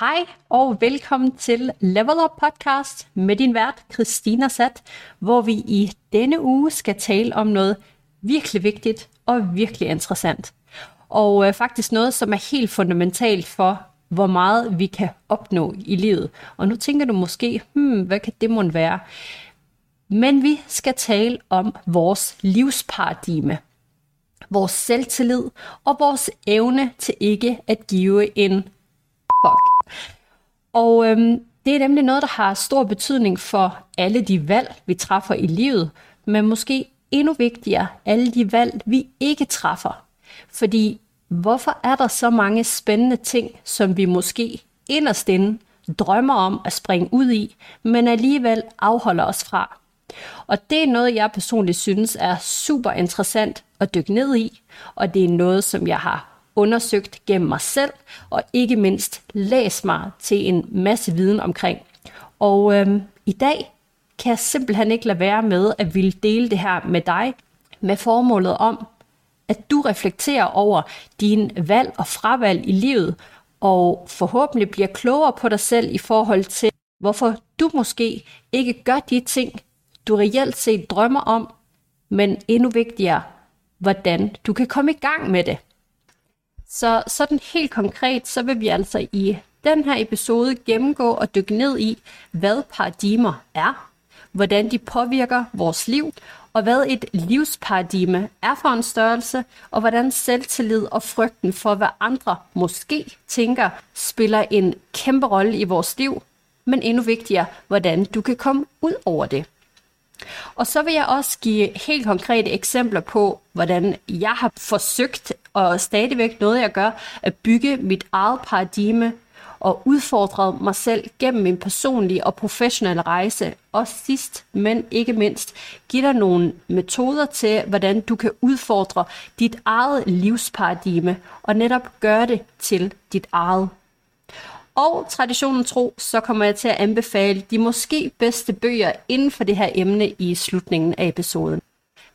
Hej og velkommen til Level Up Podcast med din vært Christina Sat, hvor vi i denne uge skal tale om noget virkelig vigtigt og virkelig interessant. Og øh, faktisk noget, som er helt fundamentalt for, hvor meget vi kan opnå i livet. Og nu tænker du måske, hmm, hvad kan det måtte være? Men vi skal tale om vores livsparadigme, vores selvtillid og vores evne til ikke at give en fuck. Og øhm, det er nemlig noget, der har stor betydning for alle de valg, vi træffer i livet, men måske endnu vigtigere, alle de valg, vi ikke træffer. Fordi hvorfor er der så mange spændende ting, som vi måske inderst inde drømmer om at springe ud i, men alligevel afholder os fra? Og det er noget, jeg personligt synes er super interessant at dykke ned i, og det er noget, som jeg har undersøgt gennem mig selv, og ikke mindst læst mig til en masse viden omkring. Og øhm, i dag kan jeg simpelthen ikke lade være med at ville dele det her med dig, med formålet om, at du reflekterer over dine valg og fravalg i livet, og forhåbentlig bliver klogere på dig selv i forhold til, hvorfor du måske ikke gør de ting, du reelt set drømmer om, men endnu vigtigere, hvordan du kan komme i gang med det. Så sådan helt konkret, så vil vi altså i den her episode gennemgå og dykke ned i, hvad paradigmer er, hvordan de påvirker vores liv, og hvad et livsparadigme er for en størrelse, og hvordan selvtillid og frygten for, hvad andre måske tænker, spiller en kæmpe rolle i vores liv, men endnu vigtigere, hvordan du kan komme ud over det. Og så vil jeg også give helt konkrete eksempler på, hvordan jeg har forsøgt, og stadigvæk noget jeg gør, at bygge mit eget paradigme og udfordre mig selv gennem min personlige og professionelle rejse. Og sidst, men ikke mindst, give dig nogle metoder til, hvordan du kan udfordre dit eget livsparadigme og netop gøre det til dit eget. Og traditionen tro, så kommer jeg til at anbefale de måske bedste bøger inden for det her emne i slutningen af episoden.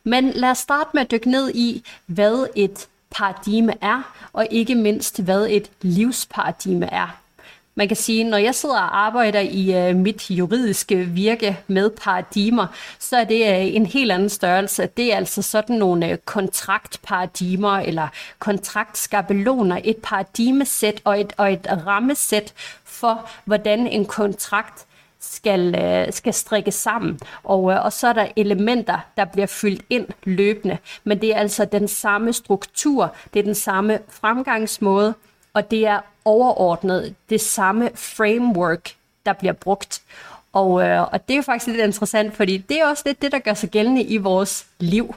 Men lad os starte med at dykke ned i, hvad et paradigme er, og ikke mindst, hvad et livsparadigme er. Man kan sige, når jeg sidder og arbejder i uh, mit juridiske virke med paradigmer, så er det uh, en helt anden størrelse. Det er altså sådan nogle uh, kontraktparadigmer eller kontraktskabeloner, et paradigmesæt og et, og et rammesæt for, hvordan en kontrakt skal, øh, skal strikke sammen. Og, øh, og så er der elementer, der bliver fyldt ind løbende. Men det er altså den samme struktur, det er den samme fremgangsmåde, og det er overordnet det samme framework, der bliver brugt. Og, øh, og det er jo faktisk lidt interessant, fordi det er også lidt det, der gør sig gældende i vores liv.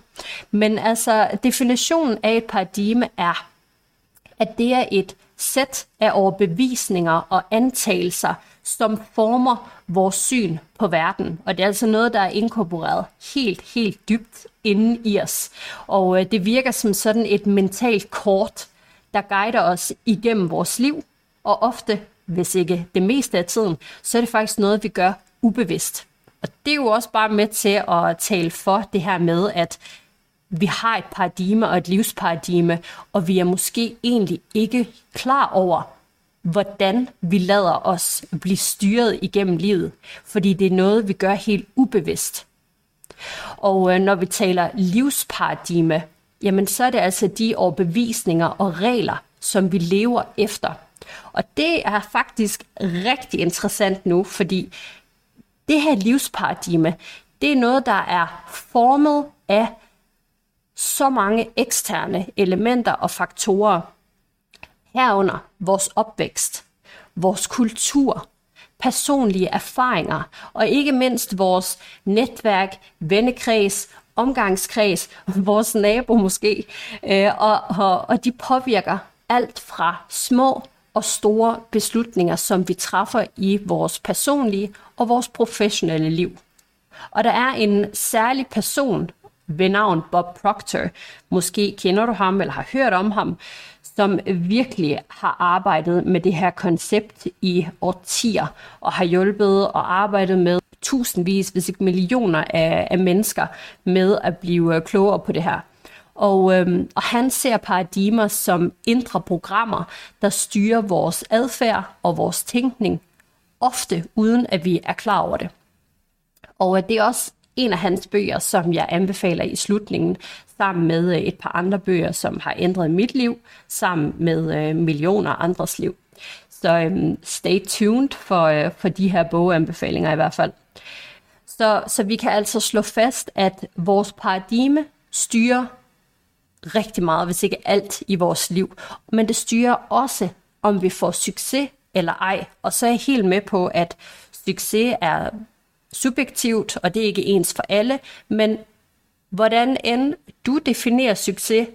Men altså, definitionen af et paradigme er, at det er et sæt af overbevisninger og antagelser, som former vores syn på verden. Og det er altså noget, der er inkorporeret helt, helt dybt inde i os. Og øh, det virker som sådan et mentalt kort, der guider os igennem vores liv, og ofte, hvis ikke det meste af tiden, så er det faktisk noget, vi gør ubevidst. Og det er jo også bare med til at tale for det her med, at vi har et paradigme og et livsparadigme, og vi er måske egentlig ikke klar over, hvordan vi lader os blive styret igennem livet, fordi det er noget, vi gør helt ubevidst. Og øh, når vi taler livsparadigme, jamen så er det altså de overbevisninger og regler, som vi lever efter. Og det er faktisk rigtig interessant nu, fordi det her livsparadigme, det er noget, der er formet af så mange eksterne elementer og faktorer. Herunder vores opvækst, vores kultur, personlige erfaringer og ikke mindst vores netværk, vennekreds, omgangskreds, vores nabo måske, øh, og, og, og de påvirker alt fra små og store beslutninger, som vi træffer i vores personlige og vores professionelle liv. Og der er en særlig person ved navn Bob Proctor. Måske kender du ham eller har hørt om ham, som virkelig har arbejdet med det her koncept i årtier og har hjulpet og arbejdet med tusindvis, hvis ikke millioner af, af mennesker med at blive klogere på det her. Og, øhm, og han ser paradigmer som indre programmer, der styrer vores adfærd og vores tænkning, ofte uden at vi er klar over det. Og øh, det er også en af hans bøger, som jeg anbefaler i slutningen, sammen med øh, et par andre bøger, som har ændret mit liv, sammen med øh, millioner andres liv. Så øhm, stay tuned for, øh, for de her boganbefalinger i hvert fald. Så, så vi kan altså slå fast, at vores paradigme styrer rigtig meget, hvis ikke alt i vores liv. Men det styrer også, om vi får succes eller ej. Og så er jeg helt med på, at succes er subjektivt, og det er ikke ens for alle, men hvordan end du definerer succes,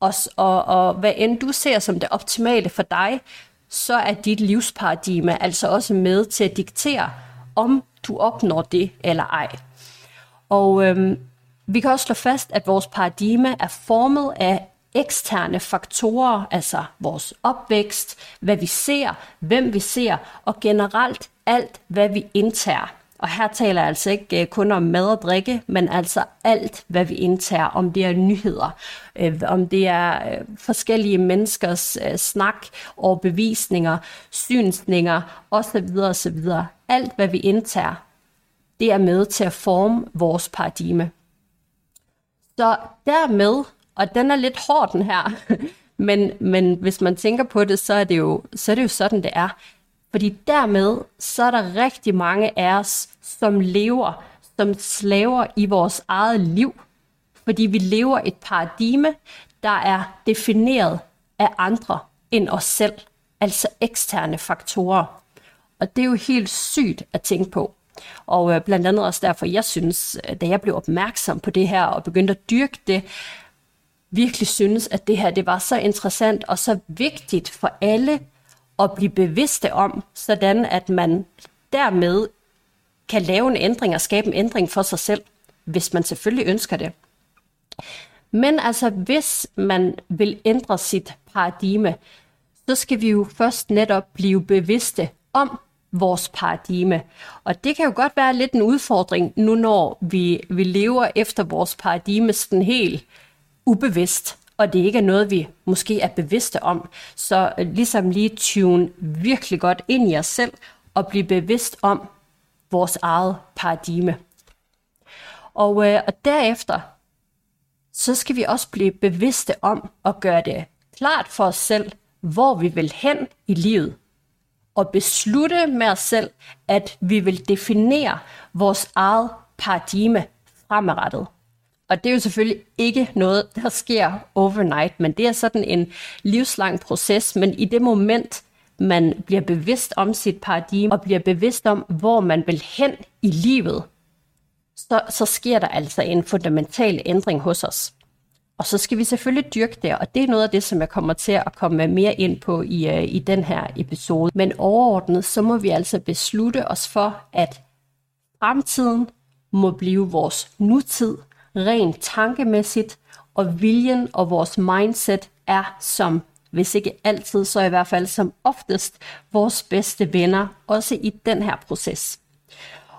og, og, og hvad end du ser som det optimale for dig, så er dit livsparadigme altså også med til at diktere, om du opnår det eller ej. Og øhm, vi kan også slå fast, at vores paradigme er formet af eksterne faktorer, altså vores opvækst, hvad vi ser, hvem vi ser, og generelt alt, hvad vi indtager. Og her taler jeg altså ikke øh, kun om mad og drikke, men altså alt, hvad vi indtager, om det er nyheder, øh, om det er øh, forskellige menneskers øh, snak og bevisninger, synsninger osv. osv. Alt, hvad vi indtager, det er med til at forme vores paradigme. Så dermed, og den er lidt hård den her, men, men hvis man tænker på det, så er det, jo, så er det jo sådan, det er. Fordi dermed, så er der rigtig mange af os, som lever som slaver i vores eget liv. Fordi vi lever et paradigme, der er defineret af andre end os selv. Altså eksterne faktorer. Og det er jo helt sygt at tænke på. Og øh, blandt andet også derfor, jeg synes, øh, da jeg blev opmærksom på det her og begyndte at dyrke det, virkelig synes, at det her det var så interessant og så vigtigt for alle at blive bevidste om, sådan at man dermed kan lave en ændring og skabe en ændring for sig selv, hvis man selvfølgelig ønsker det. Men altså, hvis man vil ændre sit paradigme, så skal vi jo først netop blive bevidste om vores paradigme. Og det kan jo godt være lidt en udfordring, nu når vi, vi lever efter vores paradigme sådan helt ubevidst og det ikke er noget, vi måske er bevidste om. Så øh, ligesom lige tune virkelig godt ind i os selv og blive bevidst om vores eget paradigme. Og, øh, og derefter, så skal vi også blive bevidste om at gøre det klart for os selv, hvor vi vil hen i livet. Og beslutte med os selv, at vi vil definere vores eget paradigme fremadrettet. Og det er jo selvfølgelig ikke noget, der sker overnight, men det er sådan en livslang proces. Men i det moment, man bliver bevidst om sit paradigme og bliver bevidst om, hvor man vil hen i livet, så, så sker der altså en fundamental ændring hos os. Og så skal vi selvfølgelig dyrke det, og det er noget af det, som jeg kommer til at komme mere ind på i, øh, i den her episode. Men overordnet, så må vi altså beslutte os for, at fremtiden må blive vores nutid, rent tankemæssigt, og viljen og vores mindset er som, hvis ikke altid, så i hvert fald som oftest, vores bedste venner, også i den her proces.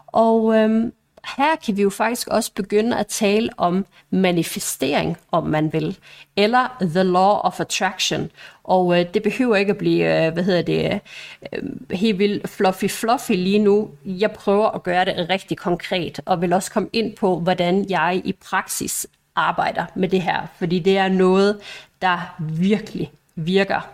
Og øhm, her kan vi jo faktisk også begynde at tale om manifestering, om man vil, eller the law of attraction. Og øh, det behøver ikke at blive, øh, hvad hedder det, øh, helt vildt fluffy fluffy lige nu. Jeg prøver at gøre det rigtig konkret, og vil også komme ind på, hvordan jeg i praksis arbejder med det her, fordi det er noget, der virkelig virker.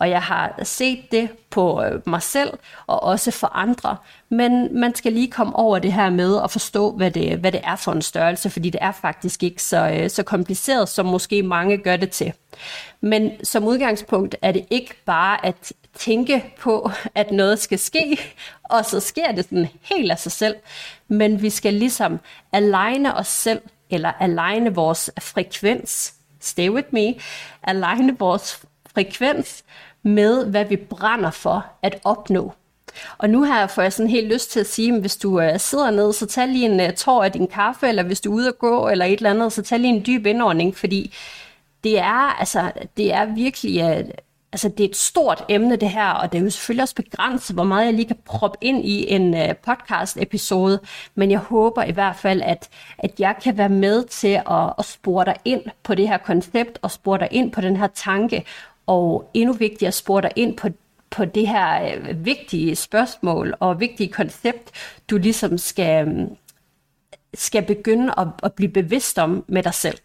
Og jeg har set det på øh, mig selv og også for andre. Men man skal lige komme over det her med at forstå, hvad det, hvad det er for en størrelse, fordi det er faktisk ikke så, øh, så kompliceret, som måske mange gør det til. Men som udgangspunkt er det ikke bare at tænke på, at noget skal ske, og så sker det sådan helt af sig selv. Men vi skal ligesom aligne os selv, eller aligne vores frekvens, stay with me, aligne vores frekvens med, hvad vi brænder for at opnå. Og nu her får jeg sådan helt lyst til at sige, at hvis du øh, sidder ned, så tag lige en øh, tår af din kaffe, eller hvis du er ude at gå, eller et eller andet, så tag lige en dyb indånding, fordi det er, altså, det er virkelig, øh, altså det er et stort emne det her, og det er jo selvfølgelig også begrænset, hvor meget jeg lige kan proppe ind i en podcast-episode, men jeg håber i hvert fald, at, at jeg kan være med til at, at spore dig ind på det her koncept, og spore dig ind på den her tanke, og endnu vigtigere at spore dig ind på, på det her øh, vigtige spørgsmål og vigtige koncept, du ligesom skal, øh, skal begynde at, at blive bevidst om med dig selv.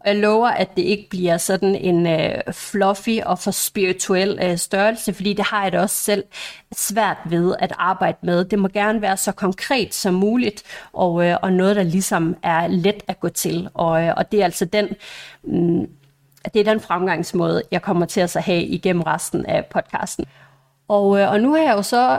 Og jeg lover, at det ikke bliver sådan en øh, fluffy og for spirituel øh, størrelse, fordi det har jeg da også selv svært ved at arbejde med. Det må gerne være så konkret som muligt, og, øh, og noget, der ligesom er let at gå til. Og, øh, og det er altså den... Mm, det er den fremgangsmåde, jeg kommer til at så have igennem resten af podcasten. Og, øh, og nu har jeg jo så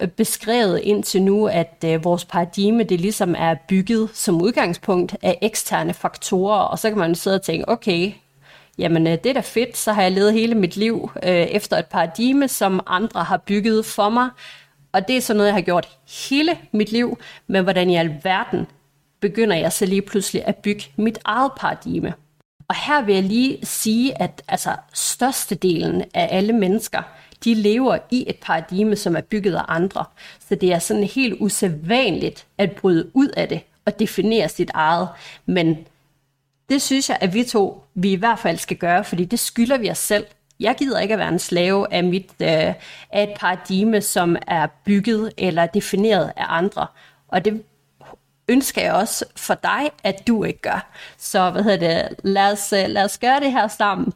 øh, beskrevet indtil nu, at øh, vores paradigme det ligesom er bygget som udgangspunkt af eksterne faktorer, og så kan man sidde og tænke, okay, jamen øh, det er da fedt, så har jeg levet hele mit liv øh, efter et paradigme, som andre har bygget for mig, og det er så noget, jeg har gjort hele mit liv, men hvordan i alverden begynder jeg så lige pludselig at bygge mit eget paradigme. Og her vil jeg lige sige, at altså, størstedelen af alle mennesker, de lever i et paradigme, som er bygget af andre. Så det er sådan helt usædvanligt at bryde ud af det og definere sit eget. Men det synes jeg, at vi to, vi i hvert fald skal gøre, fordi det skylder vi os selv. Jeg gider ikke at være en slave af, mit, øh, af et paradigme, som er bygget eller defineret af andre. Og det ønsker jeg også for dig, at du ikke gør. Så hvad hedder det, lad os, øh, lad os gøre det her sammen.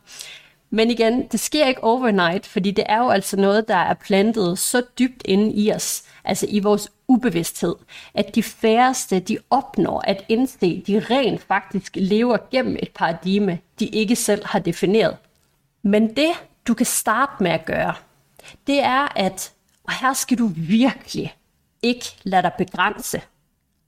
Men igen, det sker ikke overnight, fordi det er jo altså noget, der er plantet så dybt inde i os, altså i vores ubevidsthed, at de færreste, de opnår at indse, de rent faktisk lever gennem et paradigme, de ikke selv har defineret. Men det, du kan starte med at gøre, det er at, og her skal du virkelig ikke lade dig begrænse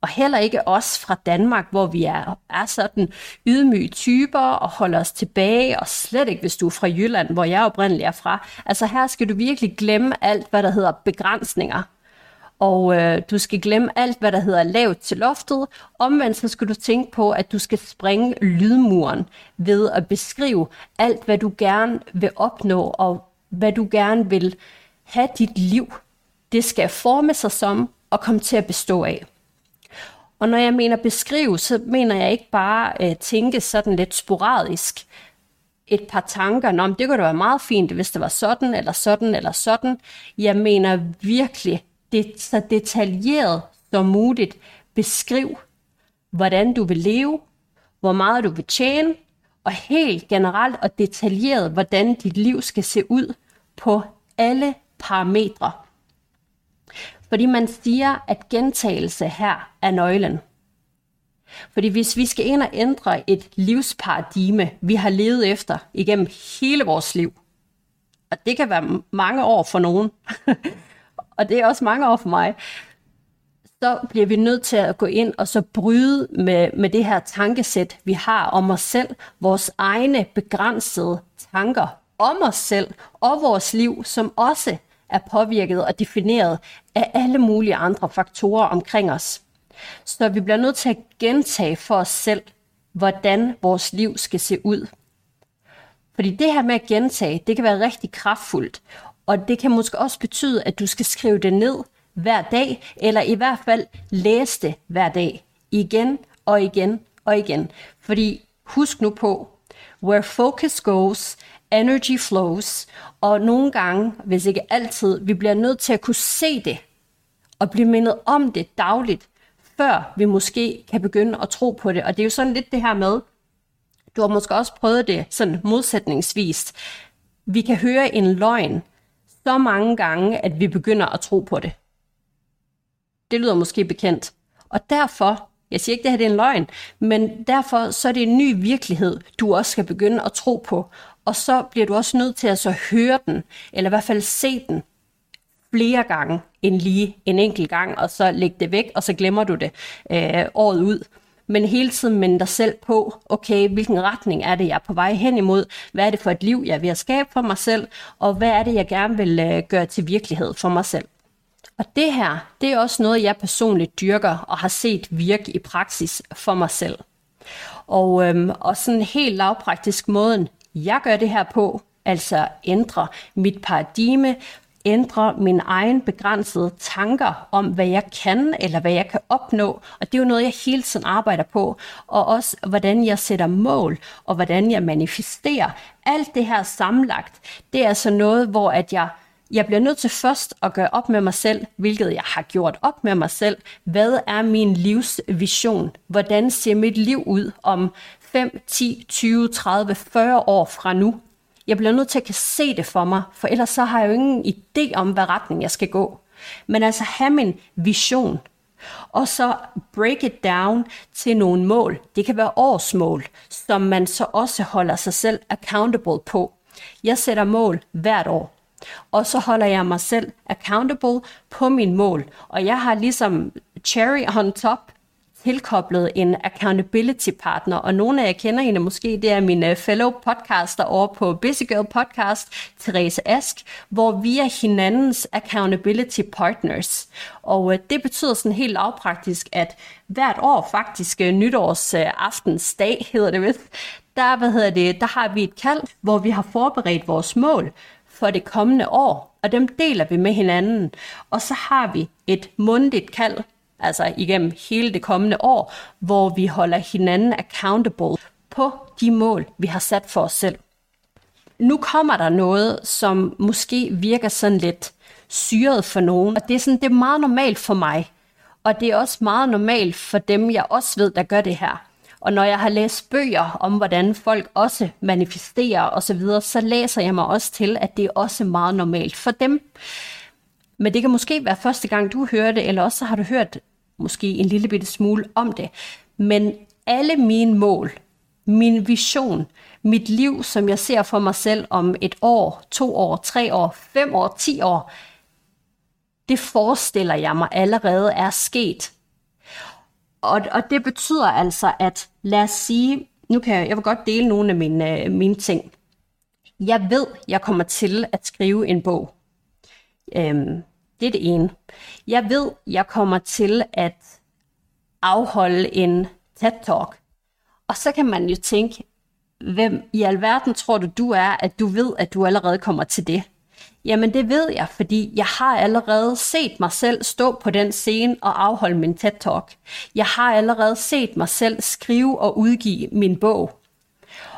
og heller ikke os fra Danmark, hvor vi er, er sådan ydmyge typer og holder os tilbage, og slet ikke hvis du er fra Jylland, hvor jeg oprindeligt er fra. Altså her skal du virkelig glemme alt, hvad der hedder begrænsninger. Og øh, du skal glemme alt, hvad der hedder lavt til loftet. Omvendt så skal du tænke på, at du skal springe lydmuren ved at beskrive alt, hvad du gerne vil opnå, og hvad du gerne vil have dit liv. Det skal forme sig som og komme til at bestå af. Og når jeg mener beskrive, så mener jeg ikke bare øh, tænke sådan lidt sporadisk et par tanker, Nå, det kunne da være meget fint, hvis det var sådan, eller sådan, eller sådan. Jeg mener virkelig, det så detaljeret som muligt beskriv, hvordan du vil leve, hvor meget du vil tjene, og helt generelt og detaljeret, hvordan dit liv skal se ud på alle parametre. Fordi man siger, at gentagelse her er nøglen. Fordi hvis vi skal ind og ændre et livsparadigme, vi har levet efter igennem hele vores liv, og det kan være mange år for nogen, og det er også mange år for mig, så bliver vi nødt til at gå ind og så bryde med, med det her tankesæt, vi har om os selv, vores egne begrænsede tanker om os selv og vores liv, som også er påvirket og defineret af alle mulige andre faktorer omkring os. Så vi bliver nødt til at gentage for os selv, hvordan vores liv skal se ud. Fordi det her med at gentage, det kan være rigtig kraftfuldt, og det kan måske også betyde, at du skal skrive det ned hver dag, eller i hvert fald læse det hver dag, igen og igen og igen. Fordi husk nu på, where focus goes, energy flows, og nogle gange, hvis ikke altid, vi bliver nødt til at kunne se det, og blive mindet om det dagligt, før vi måske kan begynde at tro på det. Og det er jo sådan lidt det her med, du har måske også prøvet det sådan modsætningsvist. Vi kan høre en løgn så mange gange, at vi begynder at tro på det. Det lyder måske bekendt. Og derfor, jeg siger ikke, at det her det er en løgn, men derfor så er det en ny virkelighed, du også skal begynde at tro på. Og så bliver du også nødt til at så høre den, eller i hvert fald se den flere gange end lige en enkelt gang, og så lægge det væk, og så glemmer du det øh, året ud men hele tiden minde dig selv på, okay, hvilken retning er det, jeg er på vej hen imod? Hvad er det for et liv, jeg er ved at skabe for mig selv? Og hvad er det, jeg gerne vil øh, gøre til virkelighed for mig selv? Og det her, det er også noget, jeg personligt dyrker og har set virke i praksis for mig selv. Og, øhm, og sådan helt lavpraktisk måden, jeg gør det her på, altså ændre mit paradigme ændre mine egen begrænsede tanker om, hvad jeg kan eller hvad jeg kan opnå. Og det er jo noget, jeg hele tiden arbejder på. Og også, hvordan jeg sætter mål, og hvordan jeg manifesterer. Alt det her samlagt, det er altså noget, hvor at jeg jeg bliver nødt til først at gøre op med mig selv, hvilket jeg har gjort op med mig selv. Hvad er min livsvision? Hvordan ser mit liv ud om 5, 10, 20, 30, 40 år fra nu? Jeg bliver nødt til at kan se det for mig, for ellers så har jeg jo ingen idé om, hvad retning jeg skal gå. Men altså have min vision, og så break it down til nogle mål. Det kan være årsmål, som man så også holder sig selv accountable på. Jeg sætter mål hvert år, og så holder jeg mig selv accountable på min mål. Og jeg har ligesom cherry on top tilkoblet en accountability partner, og nogle af jer kender hende måske, det er min øh, fellow podcaster over på Busy Girl Podcast, Therese Ask, hvor vi er hinandens accountability partners. Og øh, det betyder sådan helt lavpraktisk, at hvert år faktisk nytårsaftens nytårsaftensdag hedder det vist, der, hvad hedder det, der har vi et kald, hvor vi har forberedt vores mål for det kommende år, og dem deler vi med hinanden. Og så har vi et mundtligt kald, altså igennem hele det kommende år, hvor vi holder hinanden accountable på de mål, vi har sat for os selv. Nu kommer der noget, som måske virker sådan lidt syret for nogen, og det er, sådan, det er meget normalt for mig, og det er også meget normalt for dem, jeg også ved, der gør det her. Og når jeg har læst bøger om, hvordan folk også manifesterer osv., så, så læser jeg mig også til, at det er også meget normalt for dem. Men det kan måske være første gang, du hører det, eller også så har du hørt måske en lille bitte smule om det. Men alle mine mål, min vision, mit liv, som jeg ser for mig selv om et år, to år, tre år, fem år, ti år, det forestiller jeg mig allerede er sket. Og, og det betyder altså, at lad os sige, nu kan jeg, jeg vil godt dele nogle af mine, øh, mine ting. Jeg ved, jeg kommer til at skrive en bog. Øhm, det er det ene. Jeg ved, jeg kommer til at afholde en TED-talk. Og så kan man jo tænke, hvem i alverden tror du, du er, at du ved, at du allerede kommer til det? Jamen det ved jeg, fordi jeg har allerede set mig selv stå på den scene og afholde min TED-talk. Jeg har allerede set mig selv skrive og udgive min bog.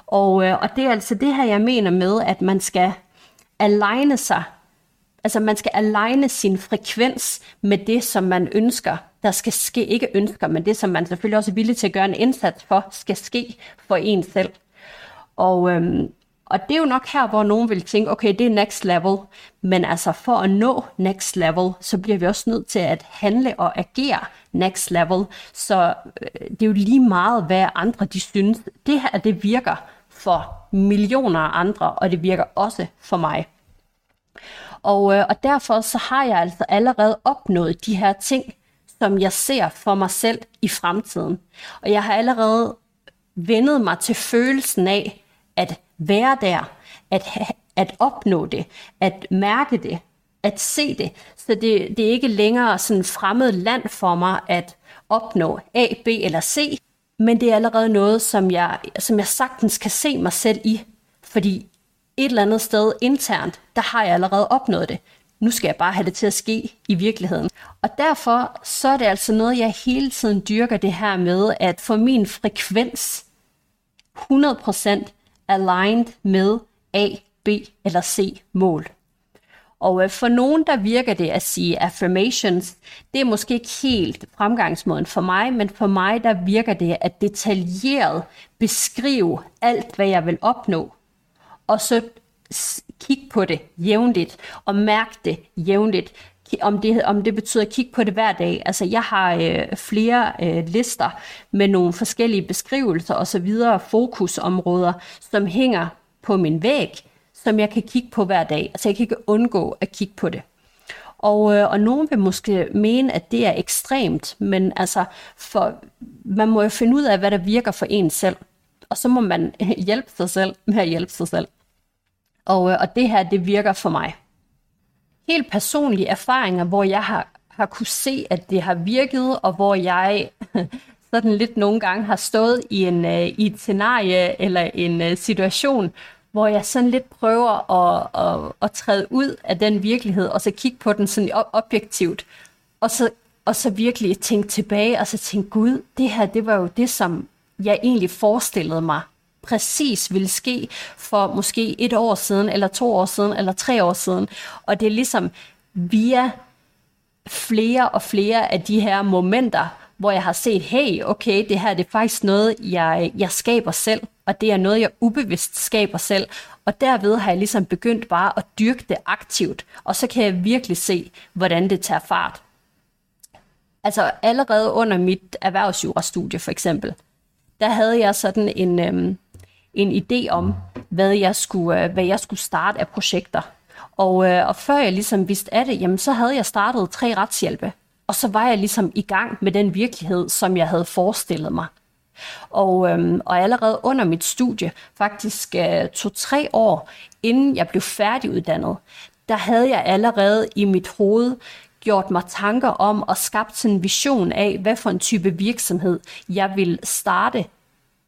Og, øh, og det er altså det her, jeg mener med, at man skal aligne sig Altså man skal aligne sin frekvens med det, som man ønsker, der skal ske. Ikke ønsker, men det, som man selvfølgelig også er villig til at gøre en indsats for, skal ske for en selv. Og, øhm, og det er jo nok her, hvor nogen vil tænke, okay, det er next level. Men altså for at nå next level, så bliver vi også nødt til at handle og agere next level. Så øh, det er jo lige meget, hvad andre de synes. Det her, det virker for millioner af andre, og det virker også for mig. Og, øh, og derfor så har jeg altså allerede opnået de her ting, som jeg ser for mig selv i fremtiden. Og jeg har allerede vendet mig til følelsen af at være der, at, at opnå det, at mærke det, at se det. Så det, det er ikke længere sådan fremmed land for mig at opnå A, B eller C, men det er allerede noget, som jeg, som jeg sagtens kan se mig selv i, fordi et eller andet sted internt, der har jeg allerede opnået det. Nu skal jeg bare have det til at ske i virkeligheden. Og derfor så er det altså noget, jeg hele tiden dyrker det her med, at få min frekvens 100% aligned med A, B eller C mål. Og øh, for nogen, der virker det at sige affirmations, det er måske ikke helt fremgangsmåden for mig, men for mig, der virker det at detaljeret beskrive alt, hvad jeg vil opnå, og så kigge på det jævnligt, og mærke det jævnligt, om det, om det betyder at kigge på det hver dag. Altså jeg har øh, flere øh, lister med nogle forskellige beskrivelser og så videre, fokusområder, som hænger på min væg, som jeg kan kigge på hver dag. Altså jeg kan ikke undgå at kigge på det. Og, øh, og nogen vil måske mene, at det er ekstremt, men altså, for, man må jo finde ud af, hvad der virker for en selv. Og så må man hjælpe sig selv med at hjælpe sig selv. Og, øh, og det her, det virker for mig. Helt personlige erfaringer, hvor jeg har, har kunne se, at det har virket, og hvor jeg sådan lidt nogle gange har stået i, en, øh, i et scenarie eller en øh, situation, hvor jeg sådan lidt prøver at, at, at træde ud af den virkelighed, og så kigge på den sådan objektivt, og så, og så virkelig tænke tilbage, og så tænke, gud, det her, det var jo det, som jeg egentlig forestillede mig præcis ville ske for måske et år siden, eller to år siden, eller tre år siden. Og det er ligesom via flere og flere af de her momenter, hvor jeg har set, hey, okay, det her det er faktisk noget, jeg, jeg skaber selv, og det er noget, jeg ubevidst skaber selv. Og derved har jeg ligesom begyndt bare at dyrke det aktivt, og så kan jeg virkelig se, hvordan det tager fart. Altså allerede under mit erhvervsjurastudie for eksempel, der havde jeg sådan en, øhm, en idé om, hvad jeg skulle, øh, hvad jeg skulle starte af projekter. Og, øh, og før jeg ligesom vidste af det, jamen, så havde jeg startet tre retshjælpe. Og så var jeg ligesom i gang med den virkelighed, som jeg havde forestillet mig. Og, øhm, og allerede under mit studie, faktisk øh, to-tre år inden jeg blev færdiguddannet, der havde jeg allerede i mit hoved gjort mig tanker om og skabt en vision af, hvad for en type virksomhed jeg vil starte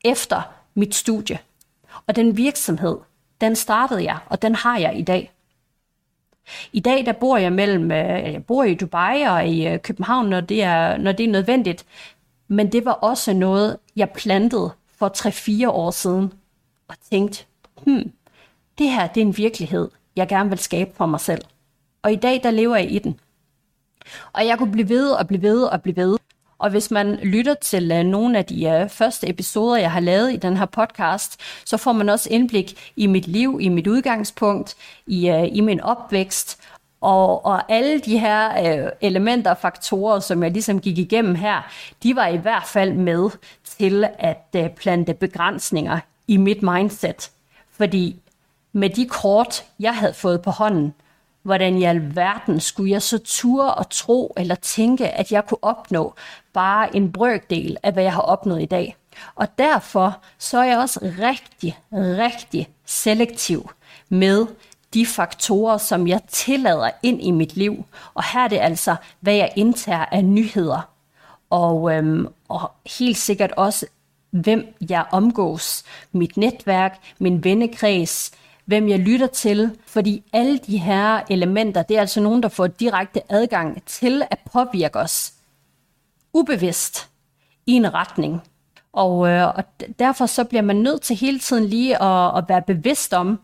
efter mit studie. Og den virksomhed, den startede jeg, og den har jeg i dag. I dag der bor jeg mellem, øh, jeg bor i Dubai og i øh, København, når det er, når det er nødvendigt. Men det var også noget, jeg plantede for 3-4 år siden, og tænkte, hmm, det her det er en virkelighed, jeg gerne vil skabe for mig selv. Og i dag, der lever jeg i den. Og jeg kunne blive ved og blive ved og blive ved. Og hvis man lytter til uh, nogle af de uh, første episoder, jeg har lavet i den her podcast, så får man også indblik i mit liv, i mit udgangspunkt, i, uh, i min opvækst, og, og alle de her øh, elementer og faktorer, som jeg ligesom gik igennem her, de var i hvert fald med til at øh, plante begrænsninger i mit mindset. Fordi med de kort, jeg havde fået på hånden, hvordan i alverden skulle jeg så ture og tro eller tænke, at jeg kunne opnå bare en brøkdel af, hvad jeg har opnået i dag. Og derfor så er jeg også rigtig, rigtig selektiv med de faktorer, som jeg tillader ind i mit liv. Og her er det altså, hvad jeg indtager af nyheder. Og, øhm, og helt sikkert også, hvem jeg omgås, mit netværk, min vennekreds, hvem jeg lytter til, fordi alle de her elementer, det er altså nogen, der får direkte adgang til at påvirke os ubevidst i en retning. Og, øh, og derfor så bliver man nødt til hele tiden lige at, at være bevidst om,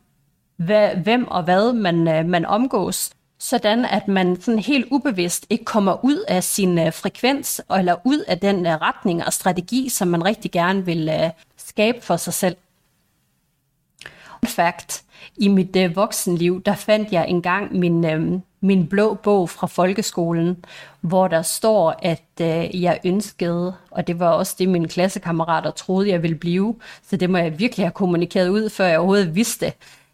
hvad, hvem og hvad man, øh, man omgås, sådan at man sådan helt ubevidst ikke kommer ud af sin øh, frekvens, eller ud af den øh, retning og strategi, som man rigtig gerne vil øh, skabe for sig selv. Fact, i mit øh, voksenliv, der fandt jeg engang min, øh, min blå bog fra folkeskolen, hvor der står, at øh, jeg ønskede, og det var også det, mine klassekammerater troede, jeg ville blive, så det må jeg virkelig have kommunikeret ud, før jeg overhovedet vidste.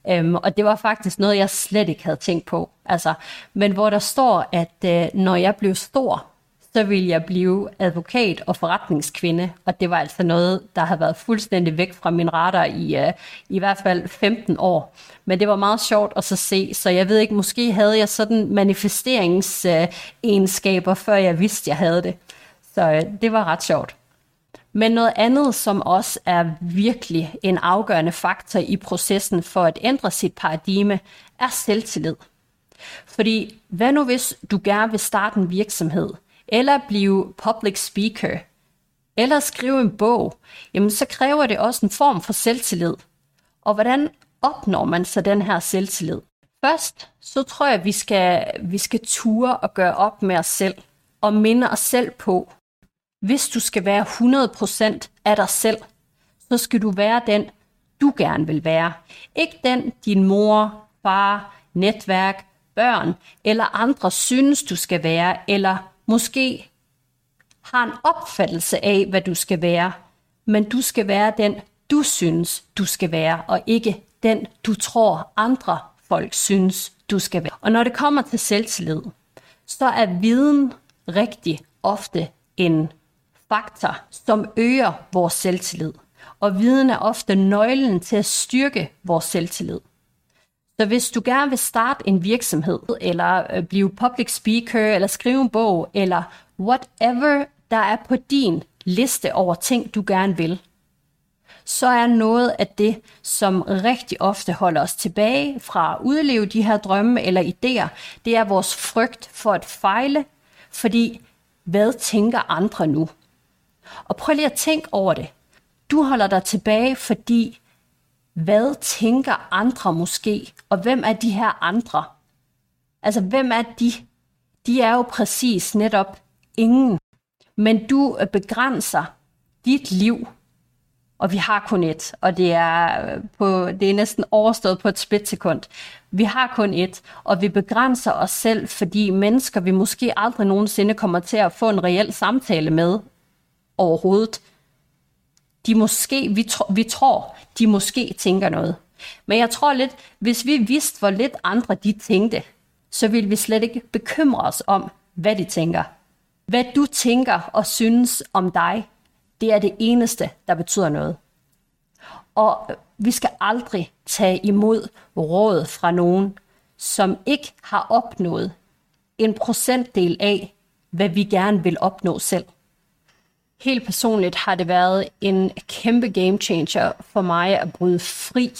Øhm, og det var faktisk noget, jeg slet ikke havde tænkt på. Altså, men hvor der står, at øh, når jeg blev stor, så ville jeg blive advokat og forretningskvinde, og det var altså noget, der havde været fuldstændig væk fra min radar i, uh, i hvert fald 15 år. Men det var meget sjovt at så se, så jeg ved ikke, måske havde jeg sådan manifesteringsegenskaber, før jeg vidste, jeg havde det. Så uh, det var ret sjovt. Men noget andet, som også er virkelig en afgørende faktor i processen for at ændre sit paradigme, er selvtillid. Fordi hvad nu hvis du gerne vil starte en virksomhed, eller blive public speaker, eller skrive en bog, jamen så kræver det også en form for selvtillid. Og hvordan opnår man så den her selvtillid? Først, så tror jeg, at vi skal, vi skal ture og gøre op med os selv, og minde os selv på, hvis du skal være 100% af dig selv, så skal du være den, du gerne vil være. Ikke den, din mor, far, netværk, børn eller andre synes, du skal være, eller måske har en opfattelse af, hvad du skal være. Men du skal være den, du synes, du skal være, og ikke den, du tror, andre folk synes, du skal være. Og når det kommer til selvtillid, så er viden rigtig ofte en faktor, som øger vores selvtillid. Og viden er ofte nøglen til at styrke vores selvtillid. Så hvis du gerne vil starte en virksomhed, eller øh, blive public speaker, eller skrive en bog, eller whatever der er på din liste over ting, du gerne vil, så er noget af det, som rigtig ofte holder os tilbage fra at udleve de her drømme eller idéer, det er vores frygt for at fejle, fordi hvad tænker andre nu? Og prøv lige at tænke over det. Du holder dig tilbage, fordi hvad tænker andre måske? Og hvem er de her andre? Altså, hvem er de? De er jo præcis netop ingen. Men du øh, begrænser dit liv, og vi har kun et, og det er, øh, på, det er næsten overstået på et splitsekund. Vi har kun et, og vi begrænser os selv, fordi mennesker, vi måske aldrig nogensinde kommer til at få en reel samtale med overhovedet, de måske, vi, tro, vi tror, de måske tænker noget. Men jeg tror lidt, hvis vi vidste, hvor lidt andre de tænkte, så ville vi slet ikke bekymre os om, hvad de tænker. Hvad du tænker og synes om dig, det er det eneste, der betyder noget. Og vi skal aldrig tage imod råd fra nogen, som ikke har opnået en procentdel af, hvad vi gerne vil opnå selv. Helt personligt har det været en kæmpe game changer for mig at bryde fri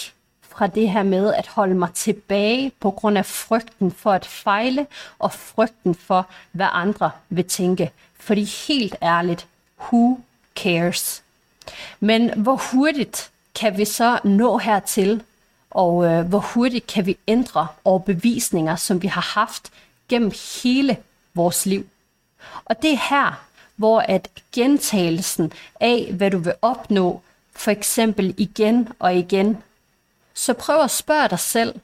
fra det her med at holde mig tilbage på grund af frygten for at fejle og frygten for, hvad andre vil tænke. Fordi helt ærligt, who cares? Men hvor hurtigt kan vi så nå hertil, og øh, hvor hurtigt kan vi ændre overbevisninger, som vi har haft gennem hele vores liv? Og det er her, hvor at gentagelsen af, hvad du vil opnå, for eksempel igen og igen, så prøv at spørge dig selv,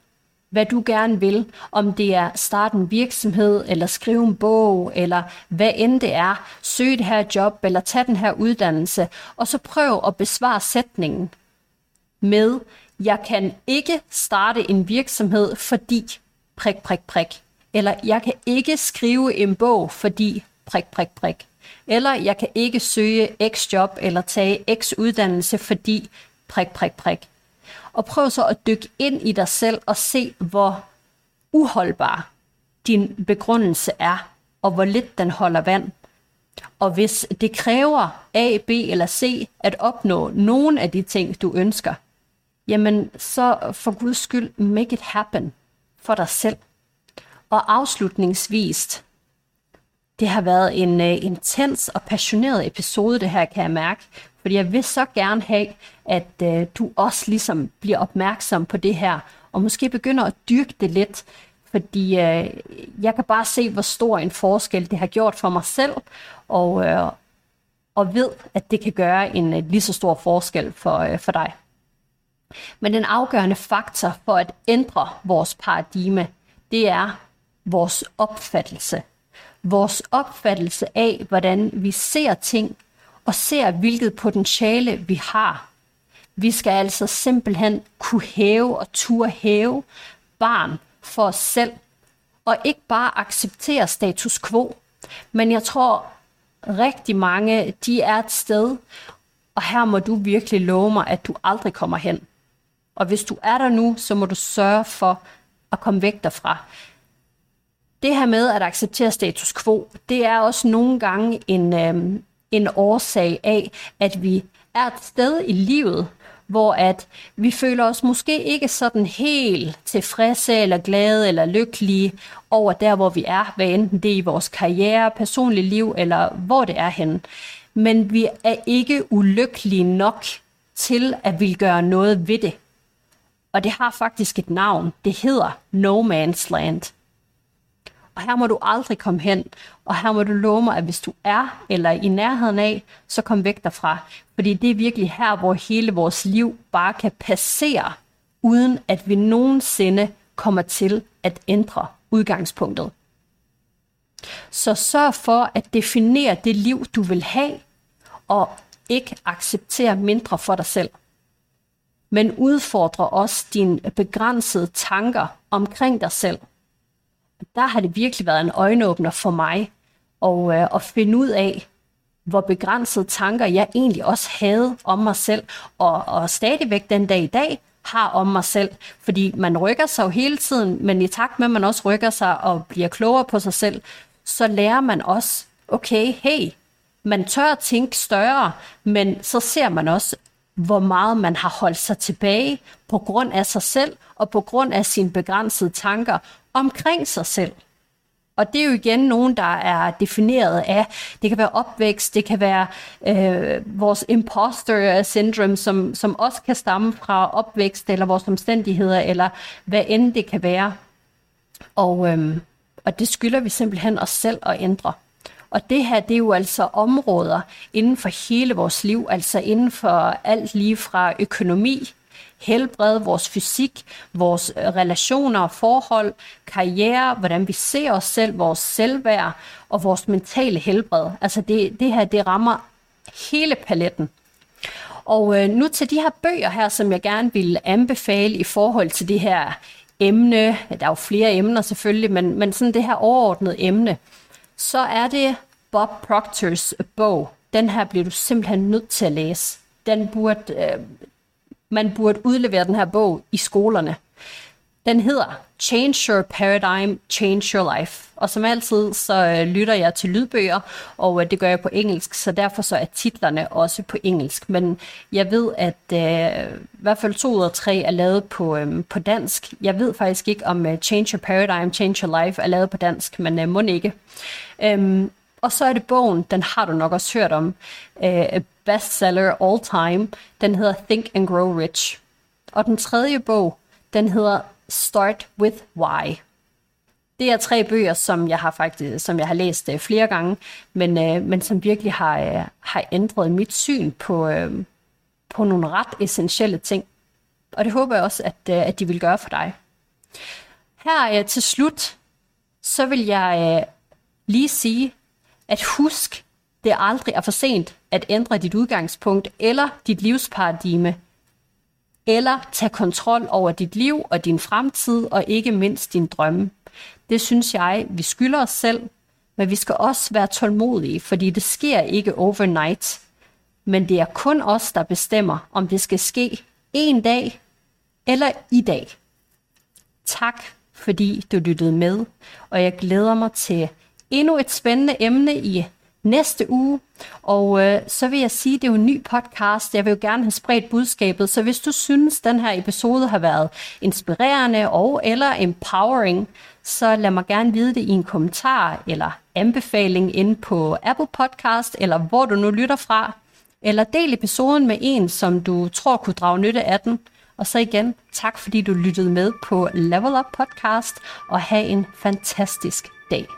hvad du gerne vil, om det er starte en virksomhed, eller skrive en bog, eller hvad end det er, søge det her job, eller tage den her uddannelse, og så prøv at besvare sætningen med, jeg kan ikke starte en virksomhed, fordi prik, prik, prik. Eller jeg kan ikke skrive en bog, fordi prik, prik, prik. Eller jeg kan ikke søge X job eller tage X uddannelse, fordi prik, prik, prik. Og prøv så at dykke ind i dig selv og se, hvor uholdbar din begrundelse er, og hvor lidt den holder vand. Og hvis det kræver A, B eller C at opnå nogen af de ting, du ønsker, jamen så for guds skyld, make it happen for dig selv. Og afslutningsvis, det har været en øh, intens og passioneret episode, det her kan jeg mærke. Fordi jeg vil så gerne have, at øh, du også ligesom bliver opmærksom på det her, og måske begynder at dyrke det lidt. Fordi øh, jeg kan bare se, hvor stor en forskel det har gjort for mig selv, og, øh, og ved, at det kan gøre en øh, lige så stor forskel for, øh, for dig. Men den afgørende faktor for at ændre vores paradigme, det er vores opfattelse vores opfattelse af, hvordan vi ser ting, og ser, hvilket potentiale vi har. Vi skal altså simpelthen kunne hæve og turde hæve barn for os selv, og ikke bare acceptere status quo. Men jeg tror, rigtig mange, de er et sted, og her må du virkelig love mig, at du aldrig kommer hen. Og hvis du er der nu, så må du sørge for at komme væk derfra det her med at acceptere status quo, det er også nogle gange en, øh, en årsag af, at vi er et sted i livet, hvor at vi føler os måske ikke sådan helt tilfredse eller glade eller lykkelige over der, hvor vi er, hvad enten det er i vores karriere, personlige liv eller hvor det er henne. Men vi er ikke ulykkelige nok til at vil gøre noget ved det. Og det har faktisk et navn. Det hedder No Man's Land. Og her må du aldrig komme hen. Og her må du love mig, at hvis du er eller i nærheden af, så kom væk derfra. Fordi det er virkelig her, hvor hele vores liv bare kan passere, uden at vi nogensinde kommer til at ændre udgangspunktet. Så sørg for at definere det liv, du vil have, og ikke acceptere mindre for dig selv. Men udfordre også dine begrænsede tanker omkring dig selv. Der har det virkelig været en øjenåbner for mig og, øh, at finde ud af, hvor begrænsede tanker jeg egentlig også havde om mig selv, og, og stadigvæk den dag i dag har om mig selv. Fordi man rykker sig jo hele tiden, men i takt med, at man også rykker sig og bliver klogere på sig selv, så lærer man også, okay, hey, man tør at tænke større, men så ser man også, hvor meget man har holdt sig tilbage på grund af sig selv og på grund af sine begrænsede tanker omkring sig selv. Og det er jo igen nogen, der er defineret af, det kan være opvækst, det kan være øh, vores imposter syndrome, som, som også kan stamme fra opvækst eller vores omstændigheder, eller hvad end det kan være. Og, øh, og det skylder vi simpelthen os selv at ændre. Og det her, det er jo altså områder inden for hele vores liv, altså inden for alt lige fra økonomi, helbred, vores fysik, vores øh, relationer relationer, forhold, karriere, hvordan vi ser os selv, vores selvværd og vores mentale helbred. Altså det, det her, det rammer hele paletten. Og øh, nu til de her bøger her, som jeg gerne vil anbefale i forhold til det her emne, der er jo flere emner selvfølgelig, men, men sådan det her overordnede emne, så er det Bob Proctors bog. Den her bliver du simpelthen nødt til at læse. Den burde, øh, man burde udlevere den her bog i skolerne. Den hedder Change Your Paradigm, Change Your Life. Og som altid, så øh, lytter jeg til lydbøger, og øh, det gør jeg på engelsk, så derfor så er titlerne også på engelsk. Men jeg ved, at øh, i hvert fald to ud af tre er lavet på, øh, på dansk. Jeg ved faktisk ikke, om uh, Change Your Paradigm, Change Your Life er lavet på dansk, men øh, må ikke. Øhm, og så er det bogen, den har du nok også hørt om, øh, bestseller all time. Den hedder Think and Grow Rich. Og den tredje bog, den hedder Start with Why. Det er tre bøger, som jeg har faktisk, som jeg har læst øh, flere gange, men, øh, men som virkelig har, øh, har ændret mit syn på, øh, på nogle ret essentielle ting. Og det håber jeg også, at, øh, at de vil gøre for dig. Her øh, til slut, så vil jeg øh, lige sige, at husk, det aldrig er for sent at ændre dit udgangspunkt eller dit livsparadigme, eller tage kontrol over dit liv og din fremtid, og ikke mindst din drømme. Det synes jeg, vi skylder os selv, men vi skal også være tålmodige, fordi det sker ikke overnight. Men det er kun os, der bestemmer, om det skal ske en dag eller i dag. Tak, fordi du lyttede med, og jeg glæder mig til endnu et spændende emne i næste uge. Og øh, så vil jeg sige, at det er jo en ny podcast. Jeg vil jo gerne have spredt budskabet. Så hvis du synes, den her episode har været inspirerende og eller empowering, så lad mig gerne vide det i en kommentar eller anbefaling inde på Apple Podcast, eller hvor du nu lytter fra. Eller del episoden med en, som du tror kunne drage nytte af den. Og så igen, tak fordi du lyttede med på Level Up Podcast, og have en fantastisk dag.